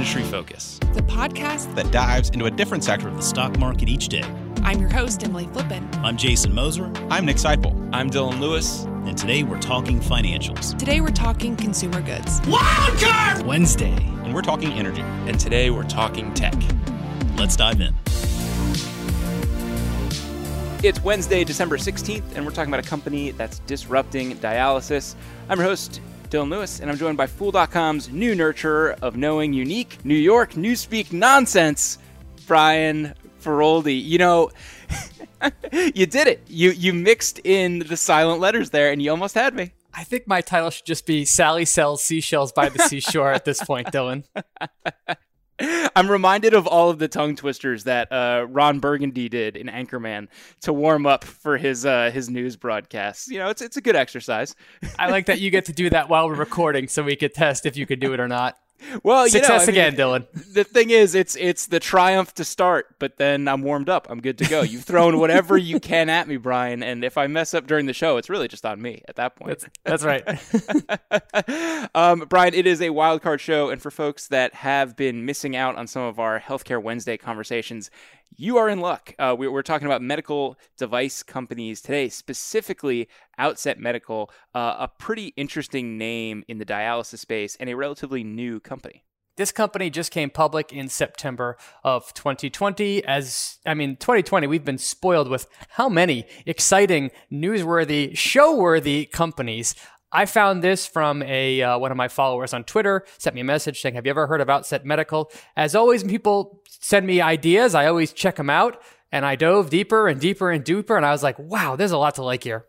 Industry Focus, the podcast that dives into a different sector of the stock market each day. I'm your host, Emily Flippen. I'm Jason Moser. I'm Nick Sciple. I'm Dylan Lewis. And today we're talking financials. Today we're talking consumer goods. Wildcard! Wednesday. And we're talking energy. And today we're talking tech. Let's dive in. It's Wednesday, December 16th, and we're talking about a company that's disrupting dialysis. I'm your host, Dylan Lewis, and I'm joined by Fool.com's new nurturer of knowing unique New York newspeak nonsense, Brian Feroldi. You know, you did it. You you mixed in the silent letters there, and you almost had me. I think my title should just be Sally sells seashells by the seashore at this point, Dylan. I'm reminded of all of the tongue twisters that uh, Ron Burgundy did in Anchorman to warm up for his uh, his news broadcasts. You know, it's it's a good exercise. I like that you get to do that while we're recording, so we could test if you could do it or not. Well, success you know, again, mean, Dylan. The thing is, it's it's the triumph to start, but then I'm warmed up. I'm good to go. You've thrown whatever you can at me, Brian, and if I mess up during the show, it's really just on me at that point. That's, that's right. um, Brian, it is a wild card show, and for folks that have been missing out on some of our Healthcare Wednesday conversations, you are in luck. Uh, we, are talking about medical device companies today, specifically Outset Medical, uh, a pretty interesting name in the dialysis space and a relatively new company. This company just came public in September of 2020. As I mean, 2020, we've been spoiled with how many exciting, newsworthy, show-worthy companies. I found this from a uh, one of my followers on Twitter. Sent me a message saying, "Have you ever heard of Outset Medical?" As always, people send me ideas, I always check them out. And I dove deeper and deeper and deeper, and I was like, "Wow, there's a lot to like here."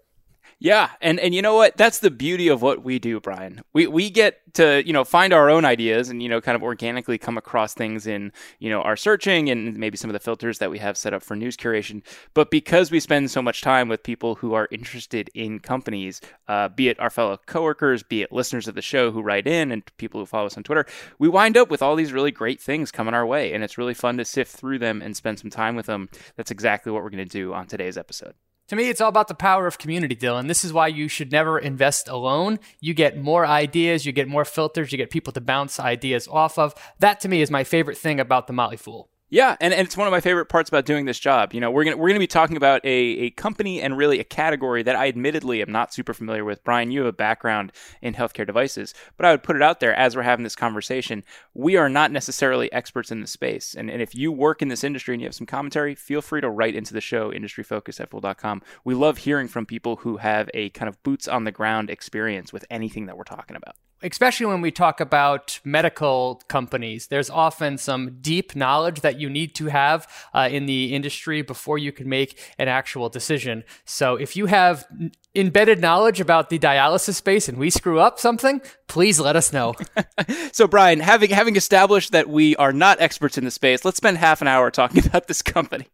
Yeah, and and you know what? That's the beauty of what we do, Brian. We we get to you know find our own ideas and you know kind of organically come across things in you know our searching and maybe some of the filters that we have set up for news curation. But because we spend so much time with people who are interested in companies, uh, be it our fellow coworkers, be it listeners of the show who write in, and people who follow us on Twitter, we wind up with all these really great things coming our way, and it's really fun to sift through them and spend some time with them. That's exactly what we're going to do on today's episode. To me, it's all about the power of community, Dylan. This is why you should never invest alone. You get more ideas, you get more filters, you get people to bounce ideas off of. That to me is my favorite thing about the Motley Fool. Yeah, and, and it's one of my favorite parts about doing this job. You know, we're gonna we're gonna be talking about a, a company and really a category that I admittedly am not super familiar with. Brian, you have a background in healthcare devices, but I would put it out there as we're having this conversation. We are not necessarily experts in the space. And, and if you work in this industry and you have some commentary, feel free to write into the show, industryfocus at fool.com. We love hearing from people who have a kind of boots on the ground experience with anything that we're talking about especially when we talk about medical companies, there's often some deep knowledge that you need to have uh, in the industry before you can make an actual decision. So if you have embedded knowledge about the dialysis space and we screw up something, please let us know. so Brian, having having established that we are not experts in the space, let's spend half an hour talking about this company.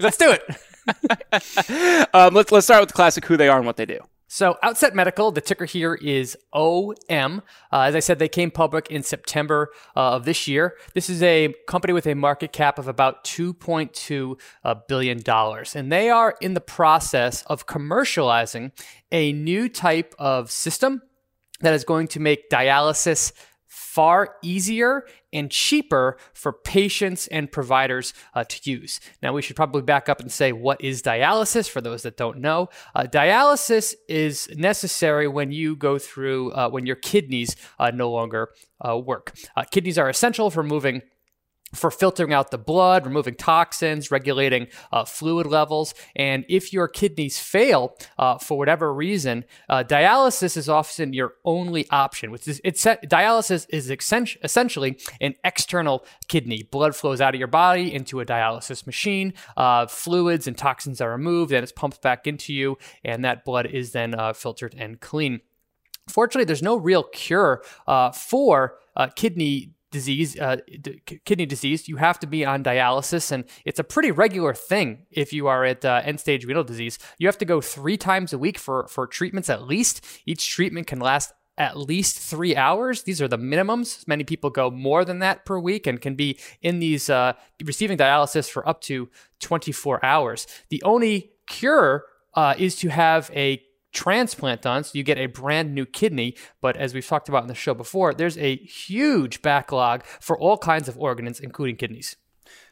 let's do it. um, let's let's start with the classic who they are and what they do. So, Outset Medical, the ticker here is OM. Uh, as I said, they came public in September uh, of this year. This is a company with a market cap of about $2.2 uh, billion. And they are in the process of commercializing a new type of system that is going to make dialysis far easier and cheaper for patients and providers uh, to use. Now, we should probably back up and say, what is dialysis for those that don't know? Uh, dialysis is necessary when you go through, uh, when your kidneys uh, no longer uh, work. Uh, kidneys are essential for moving for filtering out the blood, removing toxins, regulating uh, fluid levels. And if your kidneys fail uh, for whatever reason, uh, dialysis is often your only option. Which is it's dialysis is essentially an external kidney. Blood flows out of your body into a dialysis machine. Uh, fluids and toxins are removed, and it's pumped back into you, and that blood is then uh, filtered and clean. Fortunately, there's no real cure uh, for kidney disease, uh, d- kidney disease, you have to be on dialysis, and it's a pretty regular thing if you are at uh, end stage renal disease. You have to go three times a week for for treatments at least. Each treatment can last at least three hours. These are the minimums. Many people go more than that per week and can be in these uh, receiving dialysis for up to 24 hours. The only cure uh, is to have a transplant done, so you get a brand new kidney. But as we've talked about in the show before, there's a huge backlog for all kinds of organs, including kidneys.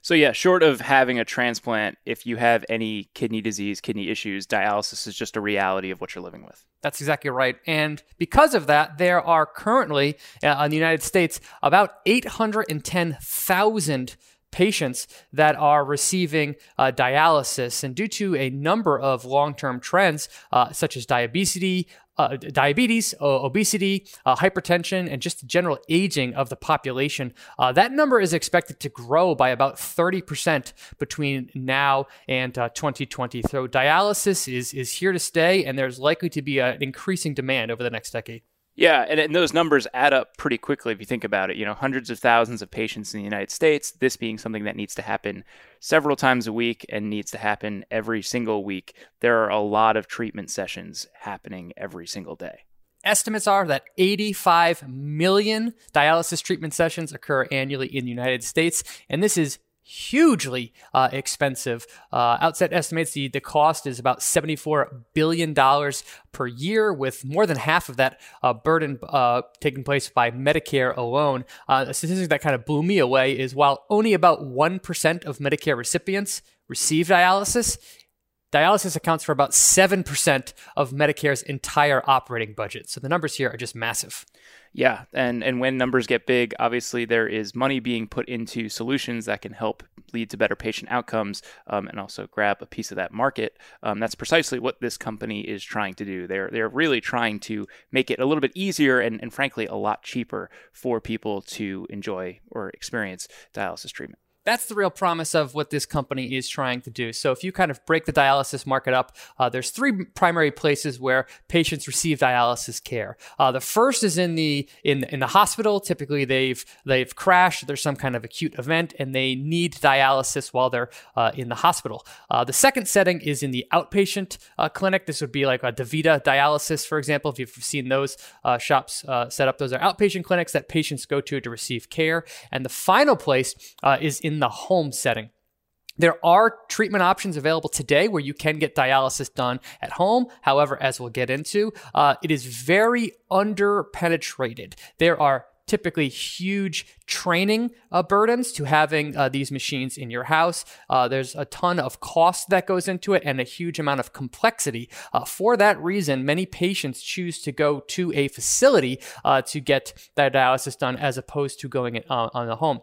So yeah, short of having a transplant, if you have any kidney disease, kidney issues, dialysis is just a reality of what you're living with. That's exactly right. And because of that, there are currently uh, in the United States about 810,000 patients that are receiving uh, dialysis. And due to a number of long term trends, uh, such as diabetes, uh, diabetes, obesity, uh, hypertension, and just the general aging of the population, uh, that number is expected to grow by about 30% between now and uh, 2020. So dialysis is, is here to stay, and there's likely to be an increasing demand over the next decade. Yeah, and, and, those numbers add up pretty quickly if you think about it. You know, hundreds of thousands of patients in the United States, this being something that needs to happen several times a week and needs to happen every single week. There are a lot of treatment sessions happening every single day. Estimates are that 85 million dialysis treatment sessions occur annually in the United States, and this is hugely uh, expensive. Uh, Outset estimates the, the cost is about $74 billion per year, with more than half of that uh, burden uh, taking place by Medicare alone. Uh, a statistic that kind of blew me away is while only about 1% of Medicare recipients receive dialysis, dialysis accounts for about 7% of Medicare's entire operating budget. So the numbers here are just massive. Yeah, and and when numbers get big, obviously there is money being put into solutions that can help lead to better patient outcomes um, and also grab a piece of that market. Um, that's precisely what this company is trying to do. They're they're really trying to make it a little bit easier and, and frankly a lot cheaper for people to enjoy or experience dialysis treatment that's the real promise of what this company is trying to do. So if you kind of break the dialysis market up, uh, there's three primary places where patients receive dialysis care. Uh, the first is in the in in the hospital. Typically, they've they've crashed. There's some kind of acute event, and they need dialysis while they're uh, in the hospital. Uh, the second setting is in the outpatient uh, clinic. This would be like a DaVita dialysis, for example. If you've seen those uh, shops set up, those are outpatient clinics that patients go to to receive care. And the final place is in in the home setting. There are treatment options available today where you can get dialysis done at home. However, as we'll get into, uh, it is very underpenetrated. There are typically huge training uh, burdens to having uh, these machines in your house. Uh, there's a ton of cost that goes into it and a huge amount of complexity. Uh, for that reason, many patients choose to go to a facility uh, to get that dialysis done as opposed to going it, uh, on the home.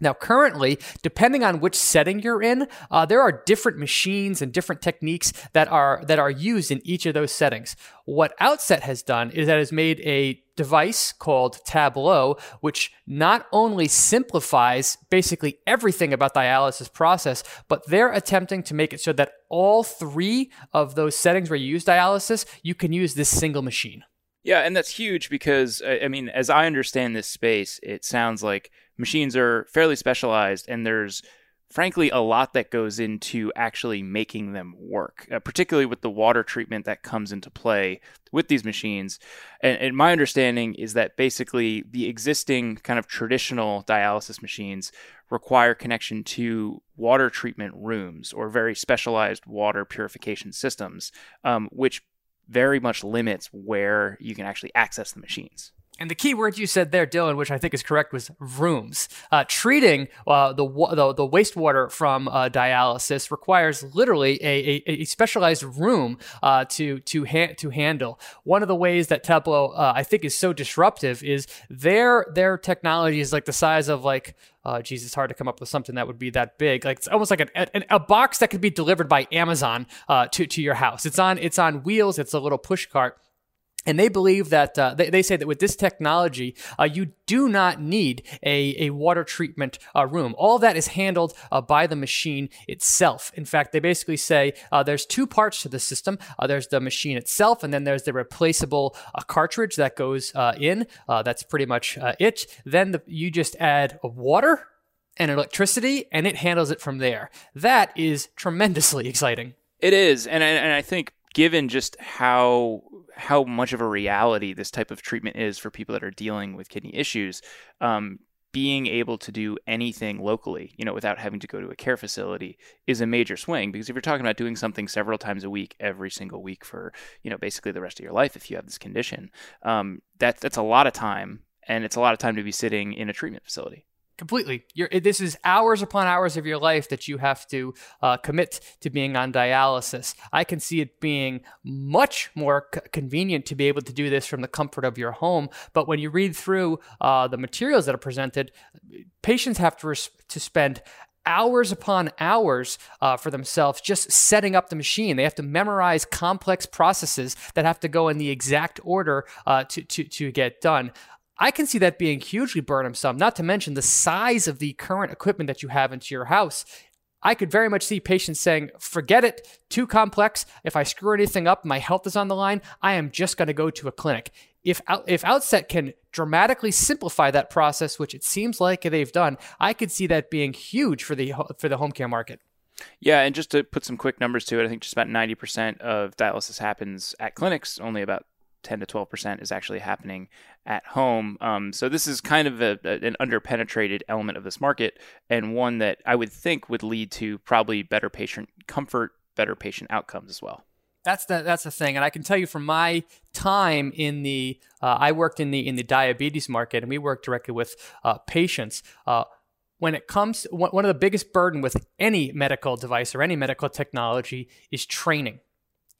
Now, currently, depending on which setting you're in, uh, there are different machines and different techniques that are that are used in each of those settings. What Outset has done is that has made a device called Tablo, which not only simplifies basically everything about dialysis process, but they're attempting to make it so that all three of those settings where you use dialysis, you can use this single machine. Yeah, and that's huge because I mean, as I understand this space, it sounds like machines are fairly specialized and there's frankly a lot that goes into actually making them work uh, particularly with the water treatment that comes into play with these machines. And, and, my understanding is that basically the existing kind of traditional dialysis machines require connection to water treatment rooms or very specialized water purification systems um, which very much limits where you can actually access the machines and the key word you said there, Dylan, which I think is correct, was rooms. Uh, treating uh, the, the, the wastewater from uh, dialysis requires literally a, a, a specialized room uh, to to ha- to handle. One of the ways that Tablo uh, I think is so disruptive is their their technology is like the size of like uh, geez, it's hard to come up with something that would be that big. Like it's almost like an, a box that could be delivered by Amazon uh, to to your house. It's on it's on wheels. It's a little push cart and they believe that uh, they, they say that with this technology, uh, you do not need a, a water treatment uh, room. All that is handled uh, by the machine itself. In fact, they basically say uh, there's two parts to the system. Uh, there's the machine itself, and then there's the replaceable cartridge that goes in. that's pretty much it. Then the, you just add water and electricity, and it handles it from there. That is tremendously exciting. It is, and and I think given just how how much of a reality this type of treatment is for people that are dealing with kidney issues, um, being able to do anything locally, you know, without having to go to a care facility is a major swing. Because if you're talking about doing something several times a week, every single week for, you know, basically the rest of your life, if you have this condition, um, that, that's a lot of time and it's a lot of time to be sitting in a treatment facility completely. You're, this is hours upon hours of your life that you have to uh, commit to being on dialysis. I can see it being much more c- convenient to be able to do this from the comfort of your home. But when you read through uh, the materials that are presented, patients have to res- to spend hours upon hours uh, for themselves just setting up the machine. They have to memorize complex processes that have to go in the exact order uh, to, to, to get done. I can see that being hugely burdensome, not to mention the size of the current equipment that you have into your house. I could very much see patients saying, forget it, too complex. If I screw anything up, my health is on the line. I am just going to go to a clinic. If, if Outset can dramatically simplify that process, which it seems like they've done, I could see that being huge for the, for the home care market. Yeah, and just to put some quick numbers to it, I think just about 90% of dialysis happens at clinics, only about 10 to 12 percent is actually happening at home. Um, so this is kind of a, a, an underpenetrated element of this market, and one that I would think would lead to probably better patient comfort, better patient outcomes as well. That's the that's the thing, and I can tell you from my time in the uh, I worked in the in the diabetes market, and we worked directly with uh, patients. Uh, when it comes, one of the biggest burden with any medical device or any medical technology is training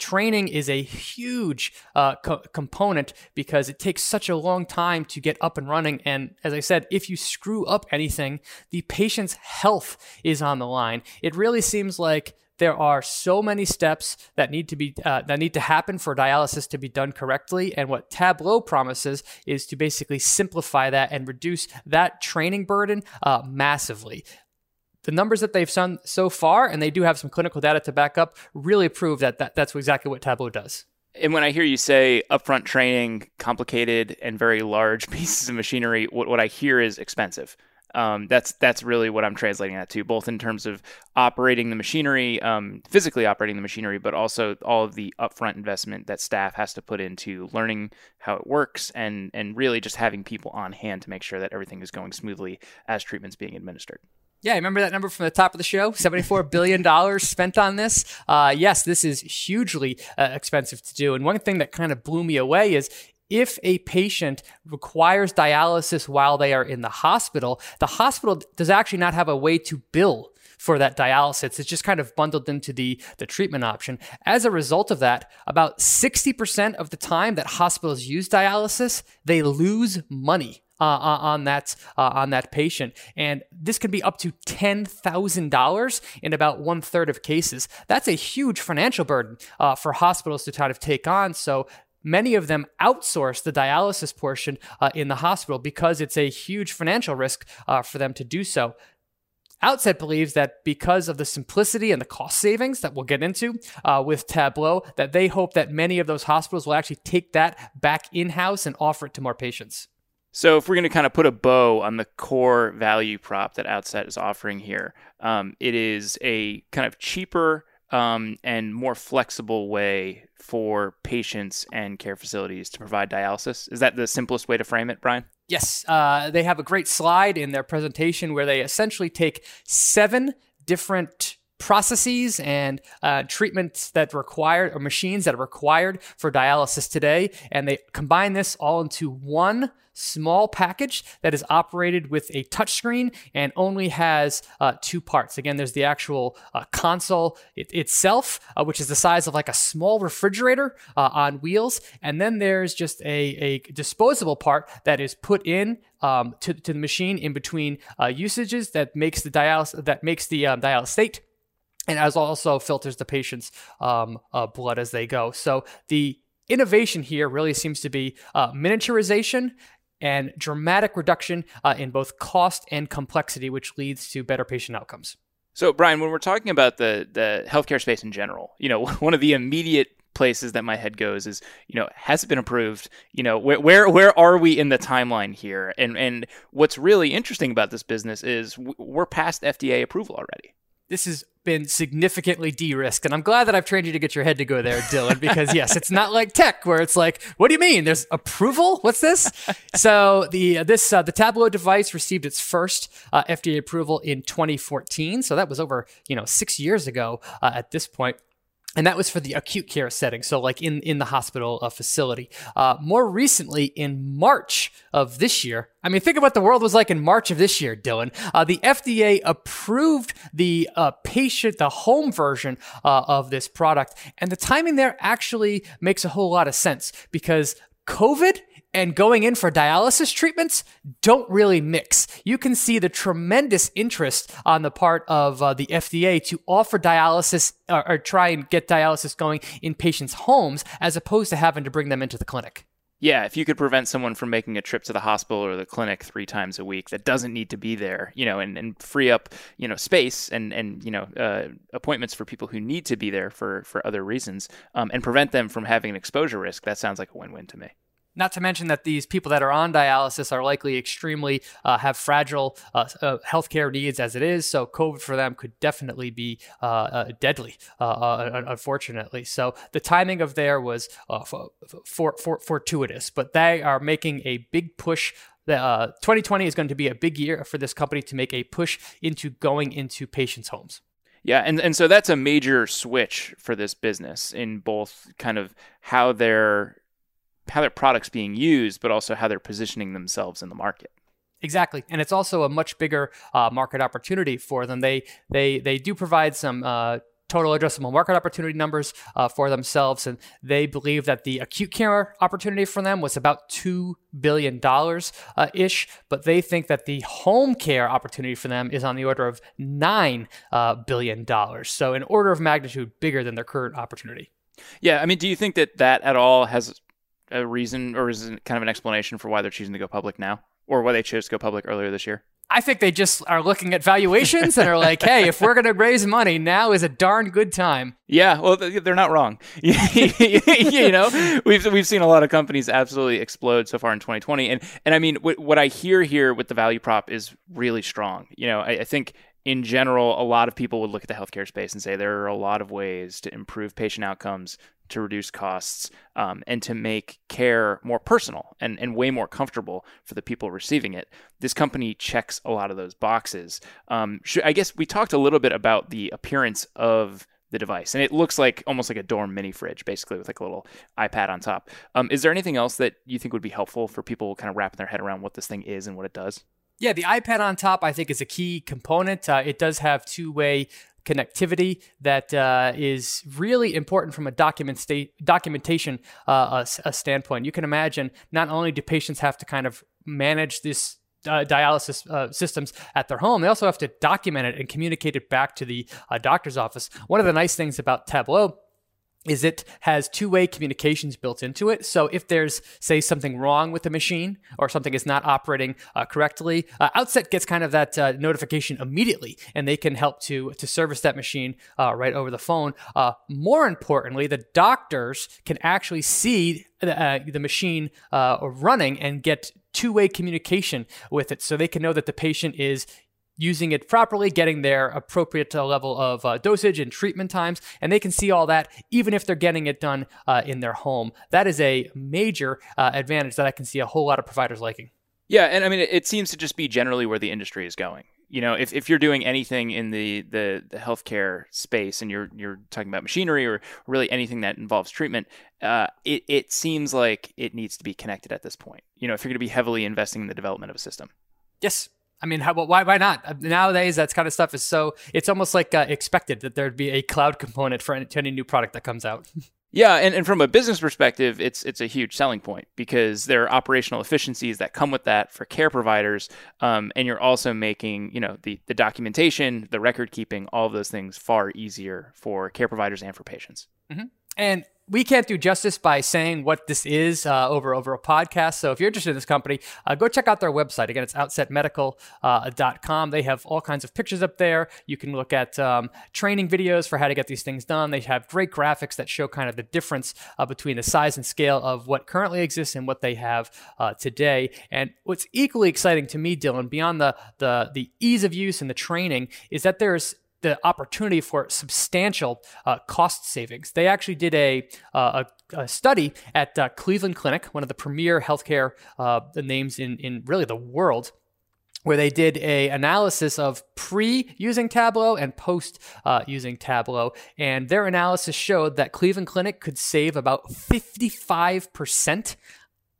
training is a huge uh, co- component because it takes such a long time to get up and running. And as I said, if you screw up anything, the patient's health is on the line. It really seems like there are so many steps that need to be uh, that need to happen for dialysis to be done correctly and what tablo promises is to basically simplify that and reduce that training burden uh, massively the numbers that they've done so far, and they do have some clinical data to back up, really prove that, that that's exactly what Tablo does. And when I hear you say upfront training, complicated and very large pieces of machinery, what, what I hear is expensive. Um, that's that's really what I'm translating that to, both in terms of operating the machinery, um, physically operating the machinery, but also all of the upfront investment that staff has to put into learning how it works and and really just having people on hand to make sure that everything is going smoothly as treatment's being administered. Yeah, remember that number from the top of the show? $74 billion spent on this. Uh, yes, this is hugely uh, expensive to do. And one thing that kind of blew me away is if a patient requires dialysis while they are in the hospital, the hospital does actually not have a way to bill for that dialysis. It's just kind of bundled into the, the treatment option. As a result of that, about 60% of the time that hospitals use dialysis, they lose money uh, on that uh, on that patient, and this can be up to ten thousand dollars in about one third of cases. That's a huge financial burden uh, for hospitals to kind of take on. So many of them outsource the dialysis portion uh, in the hospital because it's a huge financial risk uh, for them to do so. Outset believes that because of the simplicity and the cost savings that we'll get into uh, with Tablo, that they hope that many of those hospitals will actually take that back in house and offer it to more patients. So, if we're going to kind of put a bow on the core value prop that Outset is offering here, um, it is a kind of cheaper um, and more flexible way for patients and care facilities to provide dialysis. Is that the simplest way to frame it, Brian? Yes. Uh, they have a great slide in their presentation where they essentially take seven different processes and uh, treatments that required or machines that are required for dialysis today. And they combine this all into one small package that is operated with a touchscreen and only has uh, two parts. Again, there's the actual uh, console it, itself, uh, which is the size of like a small refrigerator uh, on wheels, and then there's just a, a disposable part that is put in um, to, to the machine in between uh, usages that makes the dialysis that makes the um, state and as also filters the patient's um, uh, blood as they go. So the innovation here really seems to be uh, miniaturization and dramatic reduction uh, in both cost and complexity, which leads to better patient outcomes. So, Brian, when we're talking about the the healthcare space in general, you know, one of the immediate places that my head goes is, you know, has it been approved? You know, where where where are we in the timeline here? And and what's really interesting about this business is we're past FDA approval already. This has been significantly de-risked and i'm glad that i've trained you to get your head to go there dylan because yes it's not like tech where it's like what do you mean? There's approval? What's this? So the uh, this uh, the tablo device received its first uh, fda approval in 2014 so that was over you know six years ago uh, at this point and that was for the acute care setting so like in, in the hospital uh, facility. Uh, more recently in march of this year i mean think of what the world was like in march of this year dylan. Uh, the fda approved the uh, patient the home version uh, of this product and the timing there actually makes a whole lot of sense because covid and going in for dialysis treatments don't really mix. You can see the tremendous interest on the part of uh, the FDA to offer dialysis or, or try and get dialysis going in patients' homes as opposed to having to bring them into the clinic. Yeah, if you could prevent someone from making a trip to the hospital or the clinic three times a week that doesn't need to be there, you know, and, and free up, you know, space and, and you know, uh, appointments for people who need to be there for, for other reasons um, and prevent them from having an exposure risk, that sounds like a win-win to me. Not to mention that these people that are on dialysis are likely extremely uh, have fragile uh, uh, healthcare needs as it is. So COVID for them could definitely be uh, uh, deadly, uh, unfortunately. So the timing of there was for, for, for, fortuitous, but they are making a big push uh, 2020 is going to be a big year for this company to make a push into going into patients' homes. Yeah, and, and so that's a major switch for this business in both kind of how they're how their products being used, but also how they're positioning themselves in the market. Exactly, and it's also a much bigger uh, market opportunity for them. They they they do provide some. Uh, total addressable market opportunity numbers uh, for themselves, and they believe that the acute care opportunity for them was about two billion dollars uh, ish, but they think that the home care opportunity for them is on the order of nine uh, billion dollars. So, an order of magnitude bigger than their current opportunity. Yeah, I mean, do you think that that at all has a reason or is it kind of an explanation for why they're choosing to go public now or why they chose to go public earlier this year? I think they just are looking at valuations and are like, "Hey, if we're going to raise money, now is a darn good time." Yeah, well, they're not wrong. you know, we've we've seen a lot of companies absolutely explode so far in 2020, and and I mean, what what I hear here with the value prop is really strong. You know, I, I think in general, a lot of people would look at the healthcare space and say there are a lot of ways to improve patient outcomes, to reduce costs, um, and to make care more personal and, and way more comfortable for the people receiving it. This company checks a lot of those boxes. Um, I guess we talked a little bit about the appearance of the device, and it looks like almost like a dorm mini fridge, basically with like a little iPad on top. Um, is there anything else that you think would be helpful for people kind of wrapping their head around what this thing is and what it does? Yeah, the iPad on top, I think, is a key component. Uh, it does have two way connectivity that uh, is really important from a document state, documentation uh, a, a standpoint. You can imagine not only do patients have to kind of manage this uh, dialysis uh, systems at their home. They also have to document it and communicate it back to the uh, doctor's office. One of the nice things about Tablo is it has two-way communications built into it. So if there's, say, something wrong with the machine or something is not operating uh, correctly, uh, Outset gets kind of that uh, notification immediately, and they can help to to service that machine uh, right over the phone. Uh, more importantly, the doctors can actually see the, uh, the machine running and get two-way communication with it, so they can know that the patient is using it properly, getting their appropriate uh, level of uh, dosage and treatment times, and they can see all that even if they're getting it done uh, in their home. That is a major uh, advantage that I can see a whole lot of providers liking. Yeah, and I mean, it seems to just be generally where the industry is going. You know, if, if you're doing anything in the, the, the healthcare space and you're you're talking about machinery or really anything that involves treatment, uh, it, it seems like it needs to be connected at this point. You know, if you're going to be heavily investing in the development of a system. Yes, I mean, how, why why not? Uh, nowadays, that kind of stuff is so it's almost like uh, expected that there'd be a cloud component for any, any new product that comes out. Yeah, and, and from a business perspective, it's it's a huge selling point because there are operational efficiencies that come with that for care providers, um, and you're also making you know the the documentation, the record keeping, all of those things far easier for care providers and for patients. Mm-hmm. And we can't do justice by saying what this is uh, over over a podcast. So if you're interested in this company, uh, go check out their website. Again, it's outsetmedical.com. Uh, they have all kinds of pictures up there. You can look at um, training videos for how to get these things done. They have great graphics that show kind of the difference uh, between the size and scale of what currently exists and what they have uh, today. And what's equally exciting to me, Dylan, beyond the the the ease of use and the training, is that there's the opportunity for substantial uh, cost savings. They actually did a, uh, a, a study at uh, Cleveland Clinic, one of the premier healthcare uh, names in, in really the world, where they did a analysis of pre using Tablo and post uh, using Tablo, and their analysis showed that Cleveland Clinic could save about 55 percent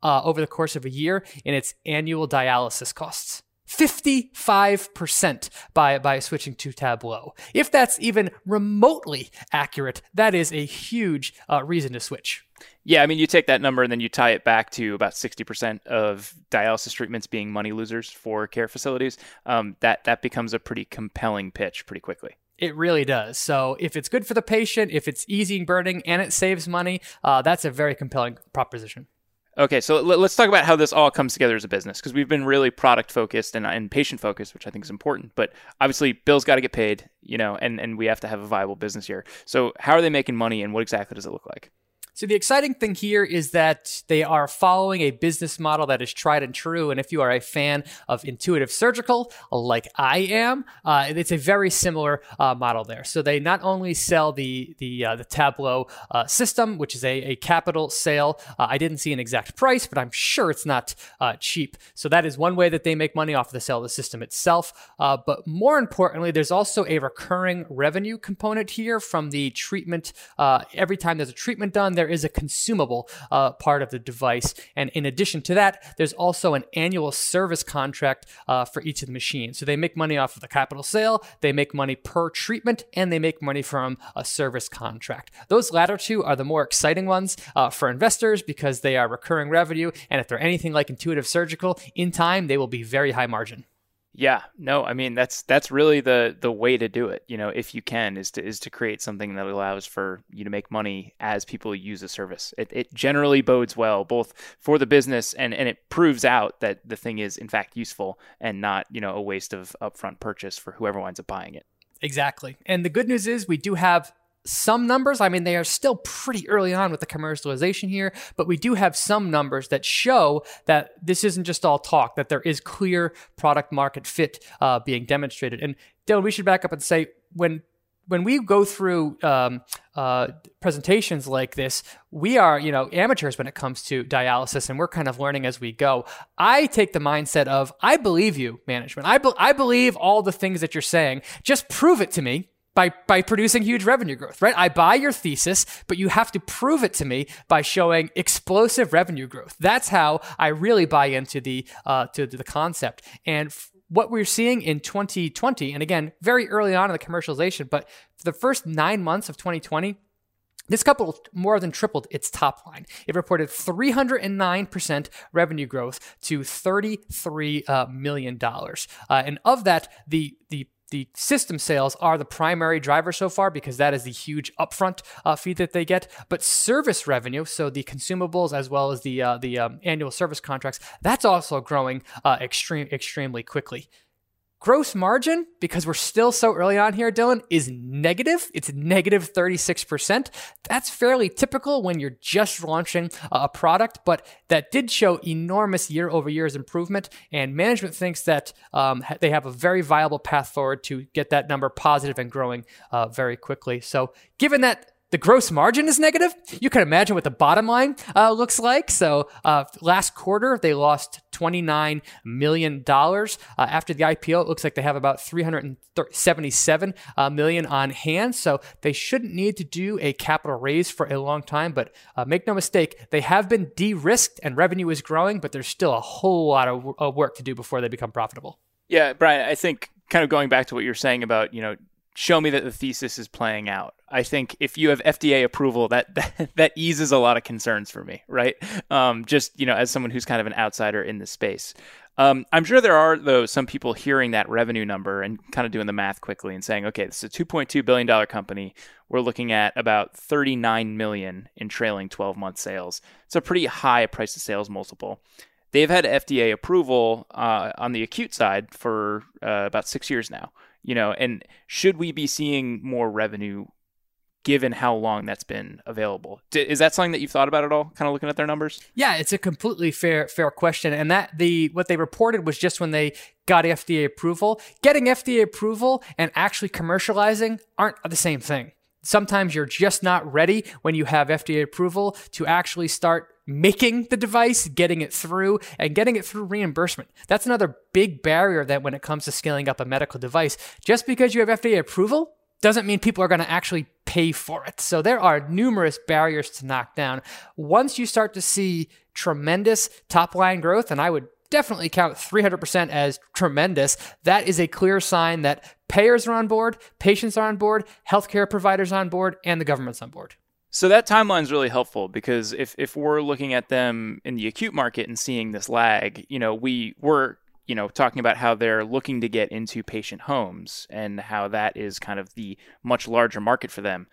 uh, over the course of a year in its annual dialysis costs. 55% by, by switching to Tablo. If that's even remotely accurate, that is a huge uh, reason to switch. Yeah, I mean, you take that number and then you tie it back to about 60% of dialysis treatments being money losers for care facilities. Um, that, that becomes a pretty compelling pitch pretty quickly. It really does. So if it's good for the patient, if it's easy burning, and it saves money, uh, that's a very compelling proposition. Okay, so let's talk about how this all comes together as a business because we've been really product focused and, and patient focused, which I think is important. But obviously, bills got to get paid, you know, and, and we have to have a viable business here. So, how are they making money and what exactly does it look like? So the exciting thing here is that they are following a business model that is tried and true. And if you are a fan of Intuitive Surgical, like I am, uh, it's a very similar uh, model there. So they not only sell the the uh, the Tablo uh, system, which is a, a capital sale. Uh, I didn't see an exact price, but I'm sure it's not uh, cheap. So that is one way that they make money off of the sale of the system itself. but more importantly, there's also a recurring revenue component here from the treatment. every time there's a treatment done, there is a consumable uh, part of the device. And in addition to that, there's also an annual service contract uh, for each of the machines. So they make money off of the capital sale, they make money per treatment, and they make money from a service contract. Those latter two are the more exciting ones uh, for investors because they are recurring revenue. And if they're anything like Intuitive Surgical, in time, they will be very high margin. Yeah, no, I mean that's that's really the the way to do it. You know, if you can, is to is to create something that allows for you to make money as people use a service. It it generally bodes well both for the business and and it proves out that the thing is in fact useful and not you know a waste of upfront purchase for whoever winds up buying it. Exactly. And the good news is we do have some numbers. I mean, they are still pretty early on with the commercialization here, but we do have some numbers that show that this isn't just all talk, that there is clear product market fit uh, being demonstrated. And Dylan, we should back up and say when when we go through um, uh, presentations like this, we are, you know, amateurs when it comes to dialysis, and we're kind of learning as we go. I take the mindset of, I believe you, management. I, be- I believe all the things that you're saying. Just prove it to me by by producing huge revenue growth, right? I buy your thesis, but you have to prove it to me by showing explosive revenue growth. That's how I really buy into the uh, to, to the concept. And f- what we're seeing in 2020, and again, very early on in the commercialization, but for the first nine months of 2020. This couple more than tripled its top line. It reported 309% revenue growth to $33 uh, million. Uh, and of that, the, the the system sales are the primary driver so far because that is the huge upfront uh, fee that they get. But service revenue, so the consumables as well as the uh, the um, annual service contracts, that's also growing uh, extreme extremely quickly. Gross margin, because we're still so early on here, Dylan, is negative. It's negative 36%. That's fairly typical when you're just launching a product, but that did show enormous year over years improvement. And management thinks that um, they have a very viable path forward to get that number positive and growing uh, very quickly. So, given that the gross margin is negative. You can imagine what the bottom line uh, looks like. So, uh, last quarter, they lost $29 million. Uh, after the IPO, it looks like they have about $377 uh, on hand. So, they shouldn't need to do a capital raise for a long time. But uh, make no mistake, they have been de risked and revenue is growing, but there's still a whole lot of, of work to do before they become profitable. Yeah, Brian, I think kind of going back to what you're saying about, you know, show me that the thesis is playing out. I think if you have FDA approval, that that, that eases a lot of concerns for me, right? Um, just you know, as someone who's kind of an outsider in this space, um, I'm sure there are though some people hearing that revenue number and kind of doing the math quickly and saying, okay, this is a 2.2 billion dollar company. We're looking at about 39 million in trailing 12 month sales. It's a pretty high price to sales multiple. They've had FDA approval uh, on the acute side for uh, about six years now you know, and should we be seeing more revenue given how long that's been available. Is that something that you've thought about at all? Kind of looking at their numbers? Yeah, it's a completely fair fair question, and that the what they reported was just when they got FDA approval. Getting FDA approval and actually commercializing aren't the same thing. Sometimes you're just not ready when you have FDA approval to actually start making the device, getting it through, and getting it through reimbursement. That's another big barrier that when it comes to scaling up a medical device, just because you have FDA approval doesn't mean people are going to actually pay for it. So there are numerous barriers to knock down. Once you start to see tremendous top line growth, and I would definitely count 300% as tremendous, that is a clear sign that payers are on board, patients are on board, healthcare providers on board, and the government's on board. So that timeline is really helpful because if, if we're looking at them in the acute market and seeing this lag, you know, we were you know, talking about how they're looking to get into patient homes and how that is kind of the much larger market for them.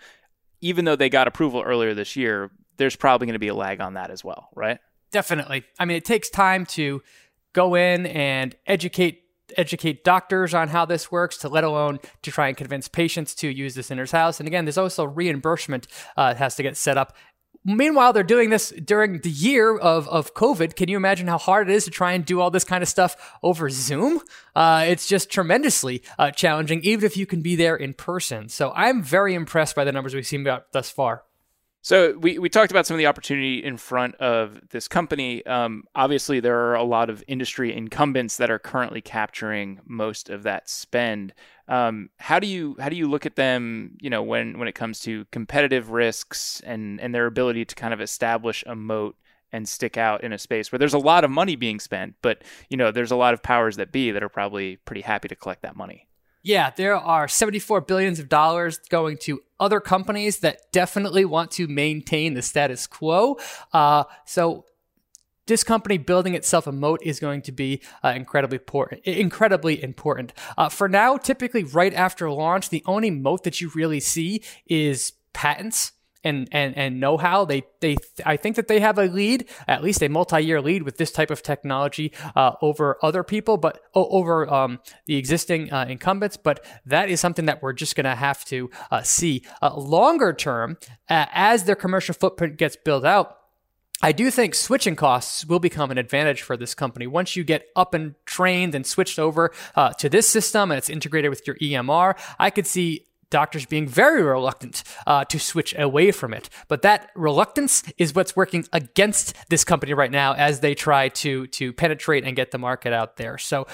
Even though they got approval earlier this year, there's probably going to be a lag on that as well, right? Definitely. I mean, it takes time to go in and educate educate doctors on how this works to let alone to try and convince patients to use this in their house and again there's also reimbursement uh, has to get set up Meanwhile, they're doing this during the year of, of COVID. Can you imagine how hard it is to try and do all this kind of stuff over Zoom? Uh, it's just tremendously uh, challenging, even if you can be there in person. So I'm very impressed by the numbers we've seen thus far. So we, we talked about some of the opportunity in front of this company. Um, obviously, there are a lot of industry incumbents that are currently capturing most of that spend. Um, how do you how do you look at them? You know, when when it comes to competitive risks and and their ability to kind of establish a moat and stick out in a space where there's a lot of money being spent, but you know, there's a lot of powers that be that are probably pretty happy to collect that money. Yeah, there are 74 billions of dollars going to other companies that definitely want to maintain the status quo. Uh, so this company building itself a moat is going to be uh, incredibly important. Incredibly important. Uh, for now, typically right after launch, the only moat that you really see is patents and and and know-how. They they I think that they have a lead, at least a multi-year lead with this type of technology uh, over other people, but over um, the existing uh, incumbents. But that is something that we're just going to have to uh, see uh, longer term as their commercial footprint gets built out. I do think switching costs will become an advantage for this company. Once you get up and trained and switched over uh, to this system and it's integrated with your EMR, I could see doctors being very reluctant uh, to switch away from it. But that reluctance is what's working against this company right now as they try to to penetrate and get the market out there. So.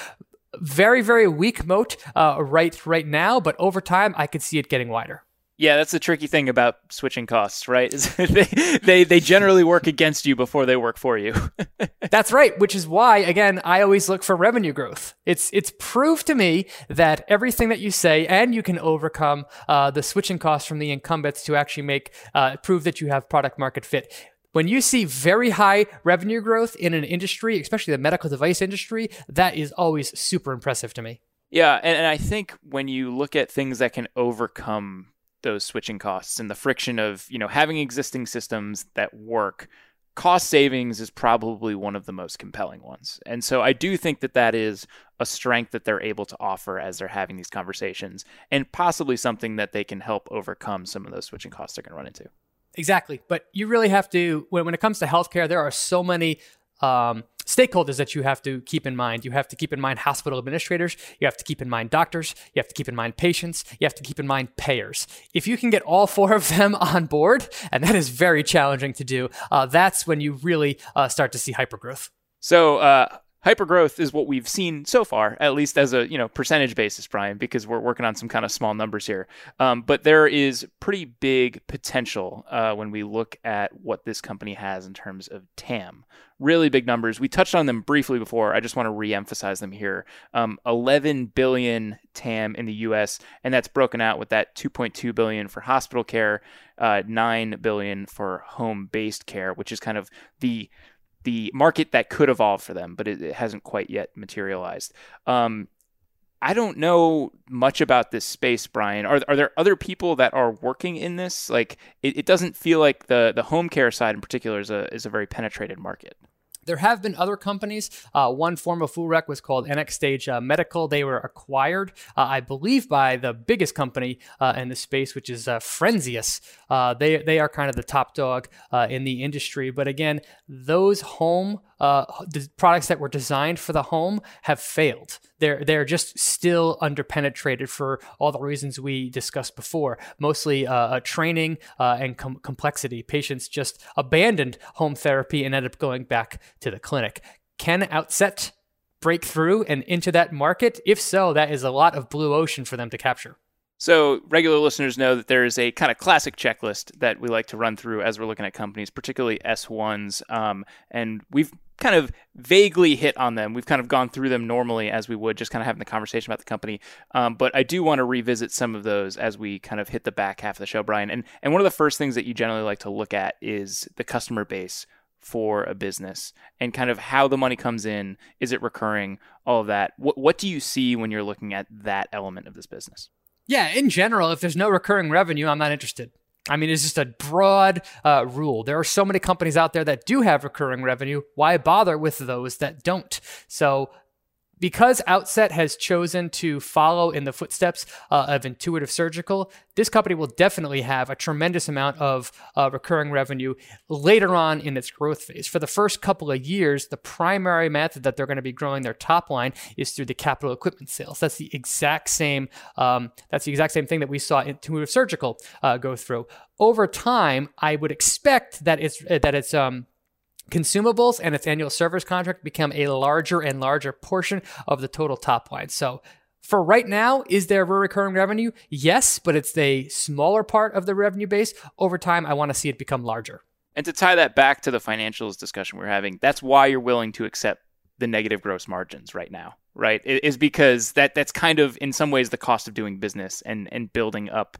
Very, very weak moat uh, right right now, but over time, I could see it getting wider. Yeah, that's the tricky thing about switching costs, right? Is they, they they generally work against you before they work for you. that's right, which is why again I always look for revenue growth. It's it's proved to me that everything that you say and you can overcome uh, the switching costs from the incumbents to actually make uh, prove that you have product market fit. When you see very high revenue growth in an industry, especially the medical device industry, that is always super impressive to me. Yeah, and, and I think when you look at things that can overcome those switching costs and the friction of you know having existing systems that work cost savings is probably one of the most compelling ones. And so i do think that that is a strength that they're able to offer as they're having these conversations and possibly something that they can help overcome some of those switching costs they're going to run into. Exactly. But you really have to when, when it comes to healthcare there are so many um, stakeholders that you have to keep in mind. You have to keep in mind hospital administrators, you have to keep in mind doctors, you have to keep in mind patients, you have to keep in mind payers. If you can get all four of them on board, and that is very challenging to do, uh, that's when you really uh, start to see hypergrowth. So, uh, hypergrowth is what we've seen so far, at least as a you know percentage basis, Brian, because we're working on some kind of small numbers here. Um, but there is pretty big potential uh, when we look at what this company has in terms of TAM. Really big numbers. We touched on them briefly before. I just want to re-emphasize them here. Um, 11 billion TAM in the U.S., and that's broken out with that 2.2 billion for hospital care, uh, 9 billion for home-based care, which is kind of the the market that could evolve for them, but it, it hasn't quite yet materialized. Um, I don't know much about this space, Brian. Are, are there other people that are working in this? Like, it, it doesn't feel like the the home care side in particular is a is a very penetrated market. There have been other companies. Uh, one form of full rec was called NxStage uh, Medical. They were acquired, uh, I believe, by the biggest company uh, in the space, which is uh, Fresenius. Uh, they they are kind of the top dog in the industry. But again, those home Uh, the products that were designed for the home have failed. They're they're just still underpenetrated for all the reasons we discussed before. Mostly uh, uh, training and com- complexity. Patients just abandoned home therapy and ended up going back to the clinic. Can Outset break through and into that market? If so, that is a lot of blue ocean for them to capture. So, regular listeners know that there is a kind of classic checklist that we like to run through as we're looking at companies, particularly S1s. Um, and we've kind of vaguely hit on them. We've kind of gone through them normally as we would, just kind of having the conversation about the company. Um, but I do want to revisit some of those as we kind of hit the back half of the show, Brian. And and one of the first things that you generally like to look at is the customer base for a business and kind of how the money comes in. Is it recurring? All of that. What, what do you see when you're looking at that element of this business? Yeah, in general, if there's no recurring revenue, I'm not interested. I mean, it's just a broad uh, rule. There are so many companies out there that do have recurring revenue. Why bother with those that don't? So because Outset has chosen to follow in the footsteps uh, of Intuitive Surgical, this company will definitely have a tremendous amount of uh, recurring revenue later on in its growth phase. For the first couple of years, the primary method that they're going to be growing their top line is through the capital equipment sales. That's the exact same. Um, that's the exact same thing that we saw Intuitive Surgical uh, go through. Over time, I would expect that it's that it's um, Consumables and its annual service contract become a larger and larger portion of the total top line. So, for right now, is there recurring revenue? Yes, but it's a smaller part of the revenue base. Over time, I want to see it become larger. And to tie that back to the financials discussion we're having, that's why you're willing to accept the negative gross margins right now, right? It is because that that's kind of in some ways the cost of doing business and and building up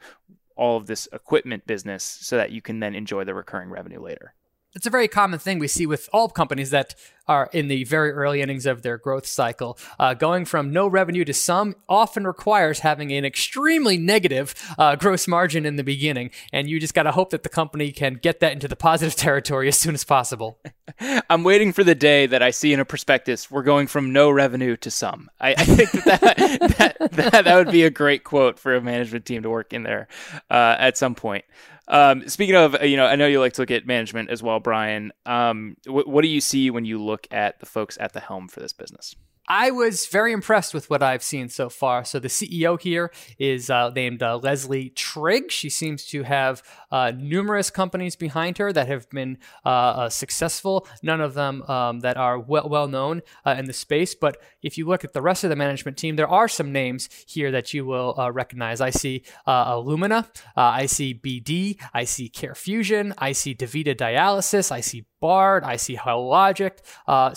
all of this equipment business so that you can then enjoy the recurring revenue later it's a very common thing we see with all companies that are in the very early innings of their growth cycle. Uh, going from no revenue to some often requires having an extremely negative uh, gross margin in the beginning, and you just got to hope that the company can get that into the positive territory as soon as possible. I'm waiting for the day that I see in a prospectus we're going from no revenue to some. I, I think that that, that, that, that would be a great quote for a management team to work in there uh, at some point. Um, speaking of, you know, I know you like to look at management as well, Brian. Um, wh- what do you see when you look at the folks at the helm for this business? I was very impressed with what I've seen so far. So the CEO here is uh, named uh, Leslie Trigg. She seems to have uh, numerous companies behind her that have been uh, uh, successful. None of them um, that are well well known uh, in the space. But if you look at the rest of the management team, there are some names here that you will recognize. I see Illumina. I see BD. I see CareFusion. I see DaVita Dialysis. I see Bard. I see Hologic.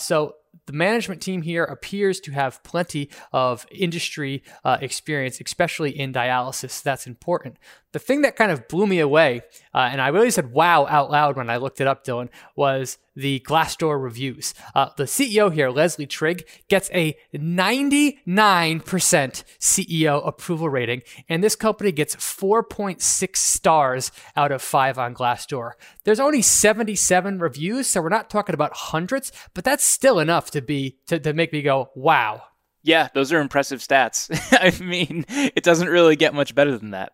so the management team here appears to have plenty of industry uh, experience, especially in dialysis. That's important. The thing that kind of blew me away, uh, and I really said wow out loud when I looked it up, Dylan, was the Glassdoor reviews. Uh, the CEO here, Leslie Trigg, gets a 99% CEO approval rating, and this company gets 4.6 stars out of 5 on Glassdoor. There's only 77 reviews, so we're not talking about hundreds, but that's still enough to be to, to make me go, wow. Yeah, those are impressive stats. I mean, it doesn't really get much better than that.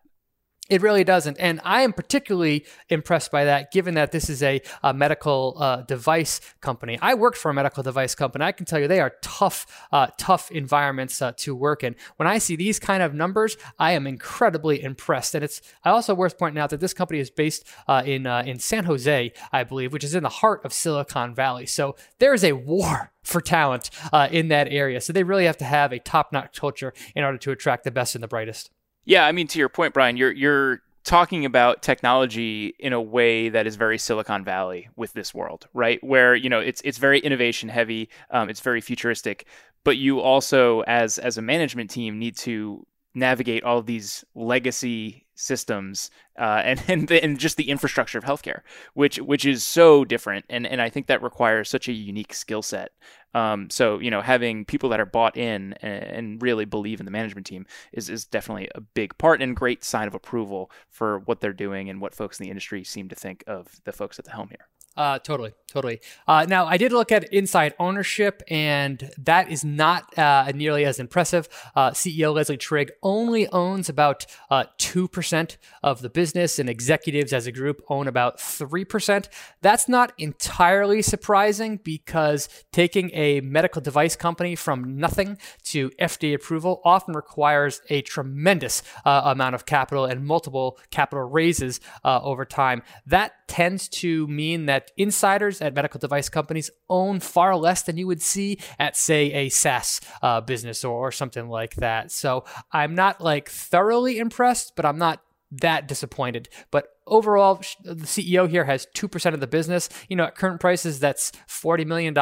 It really doesn't. And I am particularly impressed by that, given that this is a, a medical uh, device company. I worked for a medical device company. I can tell you they are tough, uh, tough environments uh, to work in. When I see these kind of numbers, I am incredibly impressed. And it's also worth pointing out that this company is based uh, in, uh, in San Jose, I believe, which is in the heart of Silicon Valley. So there is a war for talent uh, in that area. So they really have to have a top notch culture in order to attract the best and the brightest. Yeah, I mean to your point, Brian, you're you're talking about technology in a way that is very Silicon Valley with this world, right? Where you know it's it's very innovation heavy, um, it's very futuristic, but you also as as a management team need to navigate all of these legacy systems uh, and and, the, and just the infrastructure of healthcare, which which is so different, and and I think that requires such a unique skill set. Um, so you know, having people that are bought in and, and, really believe in the management team is is definitely a big part and great sign of approval for what they're doing and what folks in the industry seem to think of the folks at the helm here. Uh, totally, totally. Uh, now, I did look at inside ownership, and that is not uh, nearly as impressive. Uh, CEO Leslie Trigg only owns about uh, 2% of the business, and executives as a group own about 3%. That's not entirely surprising because taking a medical device company from nothing to FDA approval often requires a tremendous uh, amount of capital and multiple capital raises uh, over time. That tends to mean that insiders at medical device companies own far less than you would see at, say, a SaaS uh, business or, or something like that. So I'm not like thoroughly impressed, but I'm not that disappointed. But overall, the CEO here has 2% of the business. You know, at current prices, that's $40 million.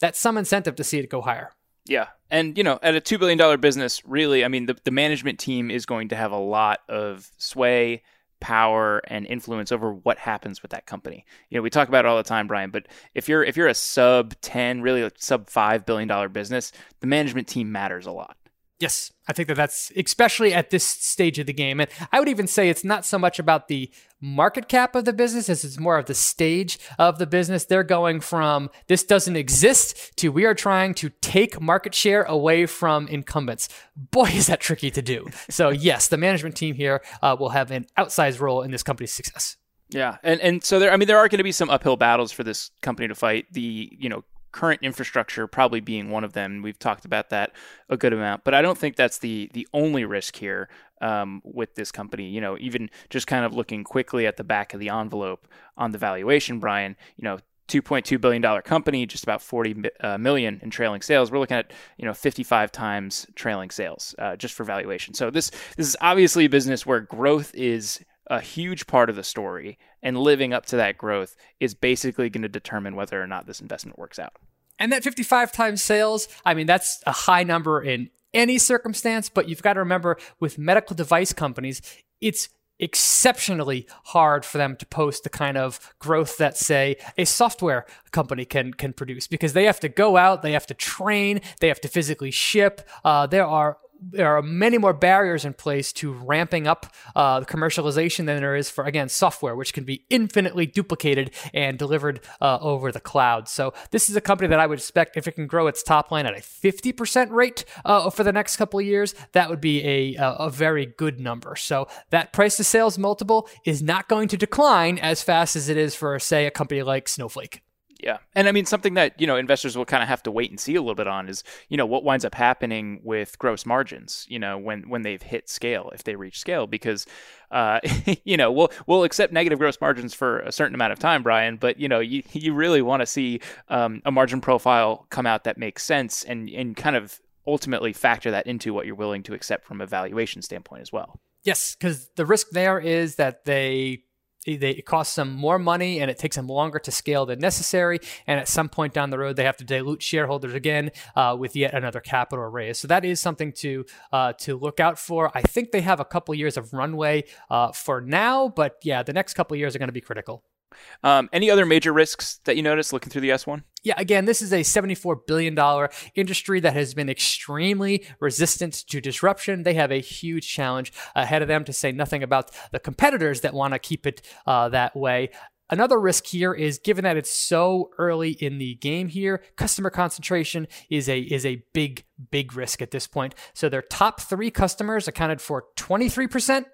That's some incentive to see it go higher. Yeah. And, you know, at a $2 billion business, really, I mean, the, the management team is going to have a lot of sway, power, and influence over what happens with that company. You know, we talk about it all the time, Brian, but if you're if you're a sub 10, really a sub 5 billion dollar business, the management team matters a lot. Yes, I think that that's especially at this stage of the game. And I would even say it's not so much about the market cap of the business as it's more of the stage of the business. They're going from this doesn't exist to we are trying to take market share away from incumbents. Boy, is that tricky to do. So, yes, the management team here uh, will have an outsized role in this company's success. Yeah, and and so there, I mean, there are going to be some uphill battles for this company to fight. The you know current infrastructure probably being one of them. We've talked about that a good amount, but I don't think that's the the only risk here um, with this company. You know, even just kind of looking quickly at the back of the envelope on the valuation, Brian. You know. 2.2 billion dollar company, just about 40 uh, million in trailing sales. We're looking at you know 55 times trailing sales uh, just for valuation. So this this is obviously a business where growth is a huge part of the story, and living up to that growth is basically going to determine whether or not this investment works out. And that 55 times sales, I mean, that's a high number in any circumstance, but you've got to remember with medical device companies, it's exceptionally hard for them to post the kind of growth that say a software company can can produce because they have to go out they have to train they have to physically ship uh, there are there are many more barriers in place to ramping up uh, commercialization than there is for again software, which can be infinitely duplicated and delivered uh, over the cloud. So this is a company that I would expect if it can grow its top line at a 50% rate uh, for the next couple of years, that would be a, a very good number. So that price to sales multiple is not going to decline as fast as it is for say a company like Snowflake. Yeah. And I mean, something that, you know, investors will kind of have to wait and see a little bit on is, you know, what winds up happening with gross margins, you know, when, when they've hit scale, if they reach scale, because, uh, you know, we'll, we'll accept negative gross margins for a certain amount of time, Brian, but, you know, you, you really want to see um, a margin profile come out that makes sense and, and kind of ultimately factor that into what you're willing to accept from a valuation standpoint as well. Yes, because the risk there is that they they, it costs them more money and it takes them longer to scale than necessary. And at some point down the road, they have to dilute shareholders again uh, with yet another capital raise. So that is something to uh, to look out for. I think they have a couple years of runway uh, for now, but yeah, the next couple years are going to be critical. Um, any other major risks that you notice looking through the S1? Yeah, again, this is a $74 billion industry that has been extremely resistant to disruption. They have a huge challenge ahead of them, to say nothing about the competitors that want to keep it uh, that way. Another risk here is given that it's so early in the game here, customer concentration is a is a big big risk at this point. So their top 3 customers accounted for 23%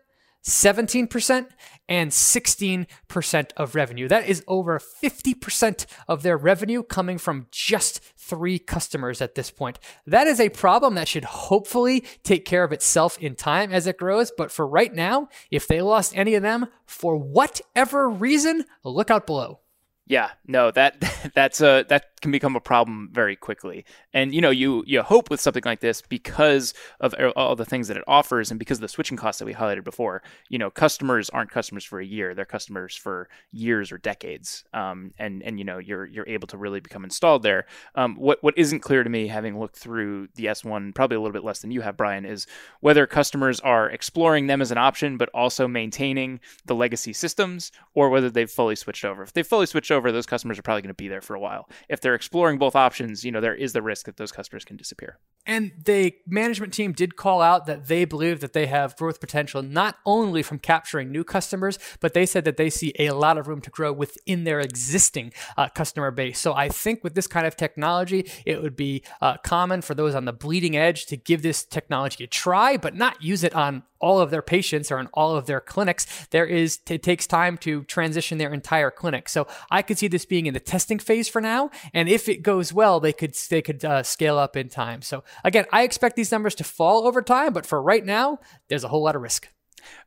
17% and 16% of revenue. That is over 50% of their revenue coming from just three customers at this point. That is a problem that should hopefully take care of itself in time as it grows. But for right now, if they lost any of them for whatever reason, look out below. Yeah, no, that that's a that can become a problem very quickly. And you know, you you hope with something like this because of all the things that it offers and because of the switching costs that we highlighted before. You know, customers aren't customers for a year; they're customers for years or decades. Um, and and you know, you're you're able to really become installed there. Um, what what isn't clear to me, having looked through the S1, probably a little bit less than you have, Brian, is whether customers are exploring them as an option, but also maintaining the legacy systems, or whether they've fully switched over. If they've fully switched over, those customers are probably going to be there for a while. If they're exploring both options, you know, there is the risk that those customers can disappear. And the management team did call out that they believe that they have growth potential not only from capturing new customers, but they said that they see a lot of room to grow within their existing uh, customer base. So I think with this kind of technology, it would be uh, common for those on the bleeding edge to give this technology a try, but not use it on all of their patients or in all of their clinics. There is it takes time to transition their entire clinic. So I could see this being in the testing phase for now, and if it goes well, they could they could uh, scale up in time. So again, I expect these numbers to fall over time, but for right now, there's a whole lot of risk.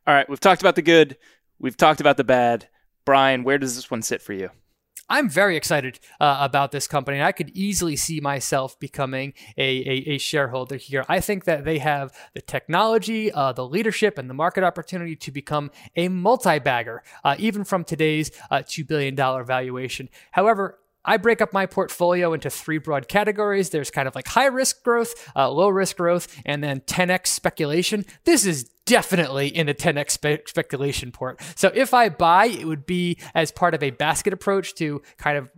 All right, we've talked about the good, we've talked about the bad. Brian, where does this one sit for you? I'm very excited uh, about this company. I could easily see myself becoming a, a, a, shareholder here. I think that they have the technology, uh, the leadership, and the market opportunity to become a multi bagger, uh, even from today's uh, $2 billion valuation. However, I break up my portfolio into three broad categories. There's kind of like high risk growth, uh, low risk growth, and then 10x speculation. This is definitely in a 10x spe- speculation port. So if I buy, it would be as part of a basket approach to kind of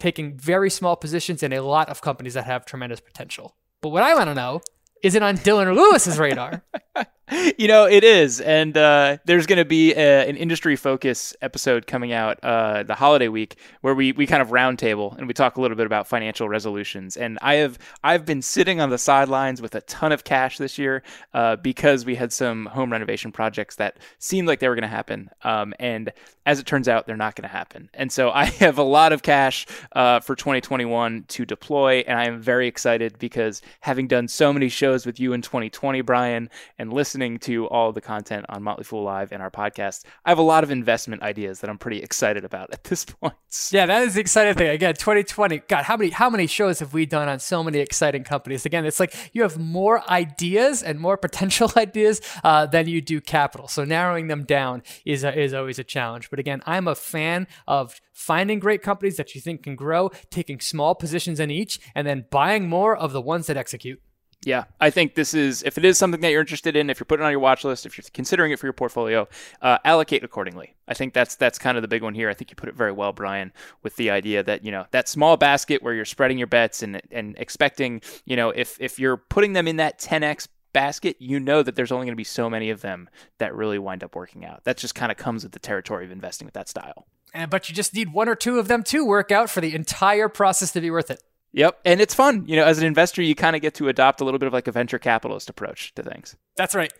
taking very small positions in a lot of companies that have tremendous potential. But what I want to know is it on Dylan or Lewis's radar? you know, it is. And uh, there's going to be a, an industry focus episode coming out uh, the holiday week where we, we kind of roundtable and we talk a little bit about financial resolutions. And I have I've been sitting on the sidelines with a ton of cash this year uh, because we had some home renovation projects that seemed like they were going to happen. Um, and as it turns out, they're not going to happen. And so I have a lot of cash uh, for 2021 to deploy. And I am very excited because having done so many shows with you in 2020, Brian, and listening listening to all the content on Motley Fool Live and our podcast, I have a lot of investment ideas that I'm pretty excited about at this point. Yeah, that is the exciting thing. Again, 2020. God, how many how many shows have we done on so many exciting companies? Again, it's like you have more ideas and more potential ideas uh, than you do capital. So narrowing them down is a, is always a challenge. But again, I'm a fan of finding great companies that you think can grow, taking small positions in each, and then buying more of the ones that execute. Yeah, I think this is if it is something that you're interested in, if you're putting on your watch list, if you're considering it for your portfolio, uh, allocate accordingly. I think that's that's kind of the big one here. I think you put it very well, Brian, with the idea that you know that small basket where you're spreading your bets and and expecting, you know, if if you're putting them in that 10x basket, you know that there's only going to be so many of them that really wind up working out. That just kind of comes with the territory of investing with that style. And, but you just need one or two of them to work out for the entire process to be worth it. Yep. And it's fun. You know, as an investor, you kind of get to adopt a little bit of like a venture capitalist approach to things. That's right.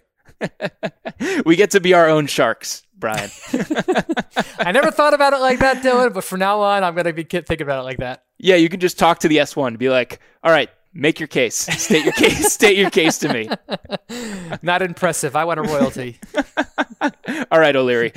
we get to be our own sharks, Brian. I never thought about it like that, Dylan, but from now on, I'm going to be thinking about it like that. Yeah, you can just talk to the S1 be like, all right, make your case. State your case. State your case to me. Not impressive. I want a royalty. all right, O'Leary.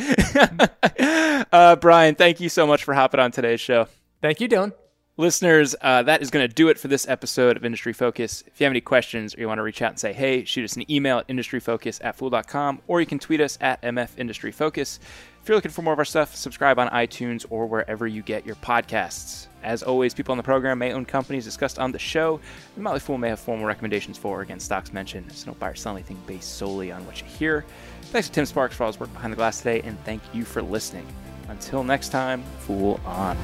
uh, Brian, thank you so much for hopping on today's show. Thank you, Dylan. Listeners, uh, that is going to do it for this episode of Industry Focus. If you have any questions or you want to reach out and say, hey, shoot us an email at industryfocus at fool.com or you can tweet us at MF Industry Focus. If you're looking for more of our stuff, subscribe on iTunes or wherever you get your podcasts. As always, people on the program may own companies discussed on the show. The Motley Fool may have formal recommendations for or against stocks mentioned, so don't buy or sell anything based solely on what you hear. Thanks to Tim Sparks for all his work behind the glass today, and thank you for listening. Until next time, Fool on.